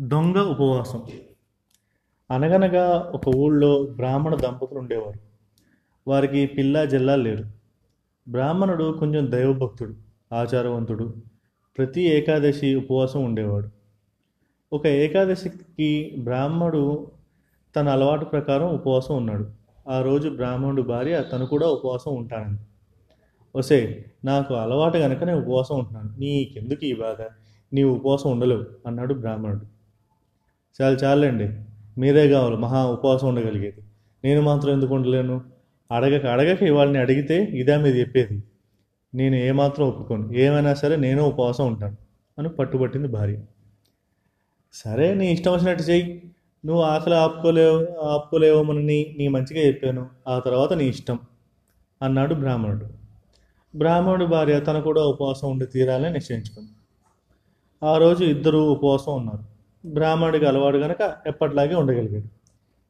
దొంగ ఉపవాసం. అనగనగా ఒక ఊళ్ళో బ్రాహ్మణ దంపతులు ఉండేవారు. వారికి పిల్ల జిల్లా లేరు బ్రాహ్మణుడు కొంచెం దైవభక్తుడు ఆచారవంతుడు. ప్రతి ఏకాదశి ఉపవాసం ఉండేవాడు. ఒక ఏకాదశికి బ్రాహ్మడు తన అలవాటు ప్రకారం ఉపవాసం ఉన్నాడు. ఆ రోజు బ్రాహ్మణుడు భార్య తను కూడా ఉపవాసం ఉంటానంది ఒసే నాకు అలవాటు కనుక నేను ఉపవాసం ఉంటున్నాను. నీకెందుకు ఈ బాధ? నీవు ఉపవాసం ఉండలేవు అన్నాడు బ్రాహ్మణుడు. చాలు చాలండి. మీరే కావాలి మహా ఉపవాసం ఉండగలిగేది. నేను మాత్రం ఎందుకు ఉండలేను? అడగక అడగక ఇవాళని అడిగితే ఇదా మీద చెప్పేది. నేను ఏమాత్రం ఒప్పుకోను. ఏమైనా సరే నేను ఉపవాసం ఉంటాను అని పట్టుబట్టింది భార్య. సరే నీ ఇష్టం వచ్చినట్టు చెయ్యి. నువ్వు ఆకలి ఆపుకోలేవు ఆపుకోలేవమని నీ మంచిగా చెప్పాను. ఆ తర్వాత నీ ఇష్టం అన్నాడు బ్రాహ్మణుడు. బ్రాహ్మణుడు భార్య తను కూడా ఉపవాసం ఉండి తీరాలని నిశ్చయించుకుంది. ఆ రోజు ఇద్దరు ఉపవాసం ఉన్నారు. బ్రాహ్మణుడికి అలవాటు కనుక ఎప్పటిలాగే ఉండగలిగాడు.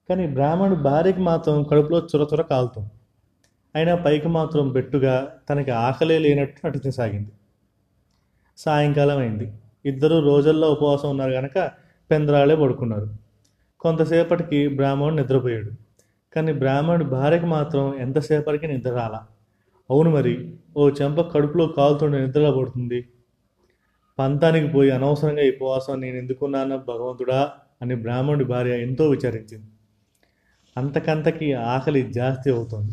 కానీ బ్రాహ్మణుడు భార్యకి మాత్రం కడుపులో చురచుర కాలుతాం కాలుతుంది అయినా పైకి మాత్రం బెట్టుగా తనకి ఆకలే లేనట్టు నటించసాగింది సాయంకాలం అయింది ఇద్దరు రోజుల్లో ఉపవాసం ఉన్నారు కనుక పెందరాళ్ళే పడుకున్నారు. కొంతసేపటికి బ్రాహ్మణుడు నిద్రపోయాడు. కానీ బ్రాహ్మణుడు భార్యకి మాత్రం ఎంతసేపటికి నిద్ర రాలా? అవును మరి ఓ చెంప కడుపులో కాలుతుండే నిద్రలో పడుతుంది? పంతానికి పోయి అనవసరంగా ఈ ఉపవాసం నేను ఎందుకున్నాను భగవంతుడా అని బ్రాహ్మణుడి భార్య ఎంతో విచారించింది. అంతకంతకి ఆకలి జాస్తి అవుతుంది.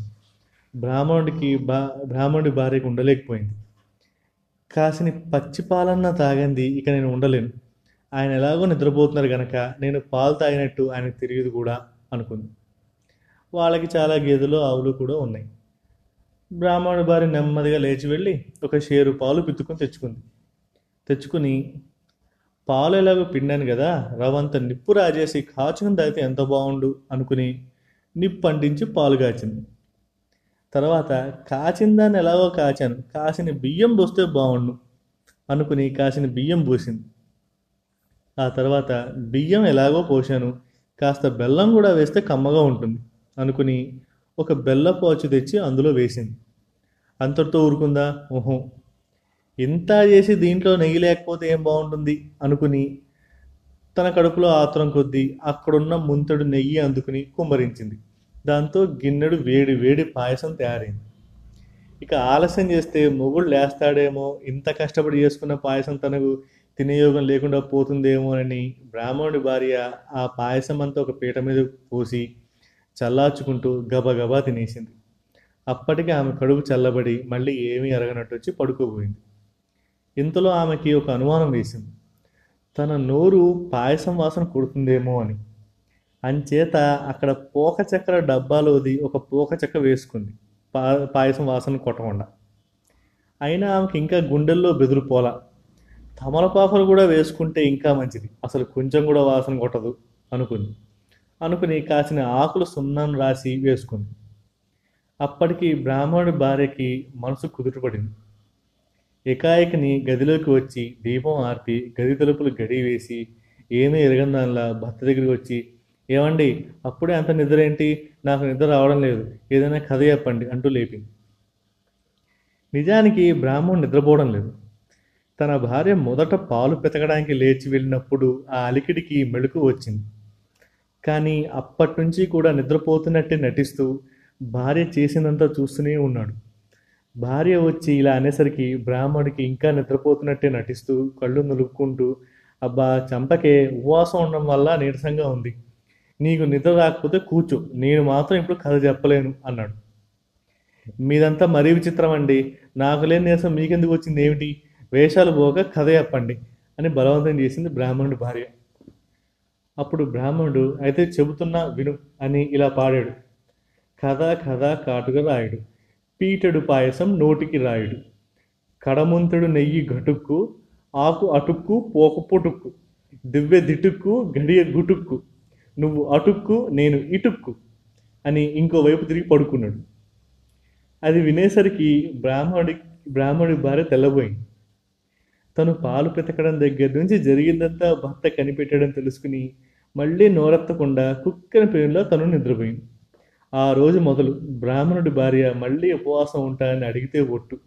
బ్రాహ్మణుడికి బా బ్రాహ్మణుడి భార్యకు ఉండలేకపోయింది. కాసిని పచ్చి పాలన్న తాగంది ఇక నేను ఉండలేను. ఆయన ఎలాగో నిద్రపోతున్నారు కనుక నేను పాలు తాగినట్టు ఆయనకు తెలియదు కూడా అనుకుంది. వాళ్ళకి చాలా గేదెలు ఆవులు కూడా ఉన్నాయి. బ్రాహ్మణుడి భార్య నెమ్మదిగా లేచి వెళ్ళి ఒక షేరు పాలు పిత్తుకొని తెచ్చుకుంది. తెచ్చుకుని పాలు ఎలాగో పిండాను కదా రవంత నిప్పు రాజేసి కాచుకుని తాగితే ఎంత బాగుండు అనుకుని నిప్పు అంటించి పాలు కాచింది. తర్వాత కాచిందాన్ని ఎలాగో కాచాను కాసిన బియ్యం పోస్తే బాగుండు అనుకుని కాసిన బియ్యం పోసింది. ఆ తర్వాత బియ్యం ఎలాగో పోసాను కాస్త బెల్లం కూడా వేస్తే కమ్మగా ఉంటుంది అనుకుని ఒక బెల్లపు అచ్చు తెచ్చి అందులో వేసింది. అంతటితో ఊరుకుందా? ఓహో ఇంత చేసి దీంట్లో నెయ్యి లేకపోతే ఏం బాగుంటుంది? అనుకుని తన కడుపులో ఆత్రం కొద్దీ అక్కడున్న ముంతడు నెయ్యి అందుకుని కుమ్మరించింది. దాంతో గిన్నెడు వేడి వేడి పాయసం తయారైంది. ఇక ఆలస్యం చేస్తే మొగుడు లేస్తాడేమో ఇంత కష్టపడి చేసుకున్న పాయసం తనకు తినేయోగం లేకుండా పోతుందేమో అని బ్రాహ్మణుడి భార్య ఆ పాయసం అంతా ఒక పీట మీద పోసి చల్లార్చుకుంటూ గబగబా తినేసింది. అప్పటికి ఆమె కడుపు చల్లబడి మళ్ళీ ఏమీ అరగనట్టు వచ్చి పడుకోబోయింది. ఇంతలో ఆమెకి ఒక అనుమానం వేసింది. తన నోరు పాయసం వాసన కొడుతుందేమో అని. అంచేత అక్కడ పోక చక్కెర డబ్బాలోది ఒక పోక చెక్క వేసుకుంది పా పాయసం వాసన కొట్టకుండా. అయినా ఆమెకి ఇంకా గుండెల్లో బెదురు పోలా తమలపాకులు కూడా వేసుకుంటే ఇంకా మంచిది. అసలు కొంచెం కూడా వాసన కొట్టదు అనుకుంది. అనుకుని కాసిన ఆకులు సున్నం రాసి వేసుకుంది. అప్పటికి బ్రాహ్మణుడి భార్యకి మనసు కుదుటపడింది. ఏకాయకిని గదిలోకి వచ్చి దీపం ఆర్పి గది తలుపులు గడి వేసి ఏమీ ఎరగని దానిలా భర్త దగ్గరికి వచ్చి ఏమండి అప్పుడే అంత నిద్ర ఏంటి నాకు నిద్ర రావడం లేదు. ఏదైనా కథ చెప్పండి అంటూ లేపింది. నిజానికి బ్రాహ్మణ్ నిద్రపోవడం లేదు. తన భార్య మొదట పాలు పెతకడానికి లేచి వెళ్ళినప్పుడు ఆ అలికిడికి మెళుకు వచ్చింది. కానీ అప్పటి నుంచి కూడా నిద్రపోతున్నట్టే నటిస్తూ భార్య చేసిందంతా చూస్తూనే ఉన్నాడు. భార్య వచ్చి ఇలా అనేసరికి బ్రాహ్మడికి ఇంకా నిద్రపోతున్నట్టే నటిస్తూ కళ్ళు నులుపుకుంటూ అబ్బా చంపకే ఉపవాసం ఉండడం వల్ల నీరసంగా ఉంది. నీకు నిద్ర రాకపోతే కూర్చో. నేను మాత్రం ఇప్పుడు కథ చెప్పలేను అన్నాడు. మీదంతా మరీ విచిత్రం అండి. నాకు లేని నీరసం మీకెందుకు వచ్చింది? ఏమిటి? వేషాలు పోక కథ చెప్పండి అని బలవంతం చేసింది బ్రాహ్మణుడి భార్య. అప్పుడు బ్రాహ్మణుడు అయితే చెబుతున్నా విను అని ఇలా పాడాడు. కథ కథ కాటుగా రాయుడు. పీటెడు పాయసం నోటికి రాయుడు. కడముంతుడు నెయ్యి గటుక్కు ఆకు అటుక్కు పోక పొటుక్కు దివ్య దిటుక్కు గడియ గుటుక్కు నువ్వు అటుక్కు నేను ఇటుక్కు అని ఇంకోవైపు తిరిగి పడుకున్నాడు. అది వినేసరికి బ్రాహ్మణుడి బ్రాహ్మణుడి భార్య తెల్లబోయింది. తను పాలు పెతకడం దగ్గర నుంచి జరిగిందంతా భర్త కనిపెట్టడం తెలుసుకుని మళ్ళీ నోరెత్తకుండా కుక్కని పేరులో తను నిద్రపోయింది. ఆ రోజు మొదలు బ్రాహ్మణుడి భార్య మళ్ళీ ఉపవాసం ఉంటానని అడిగితే ఒట్టు.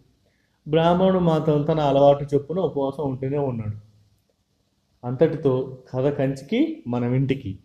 బ్రాహ్మణుడు మాత్రం తన అలవాటు చొప్పున ఉపవాసం ఉంటూనే ఉన్నాడు. అంతటితో కథ కంచికి మన ఇంటికి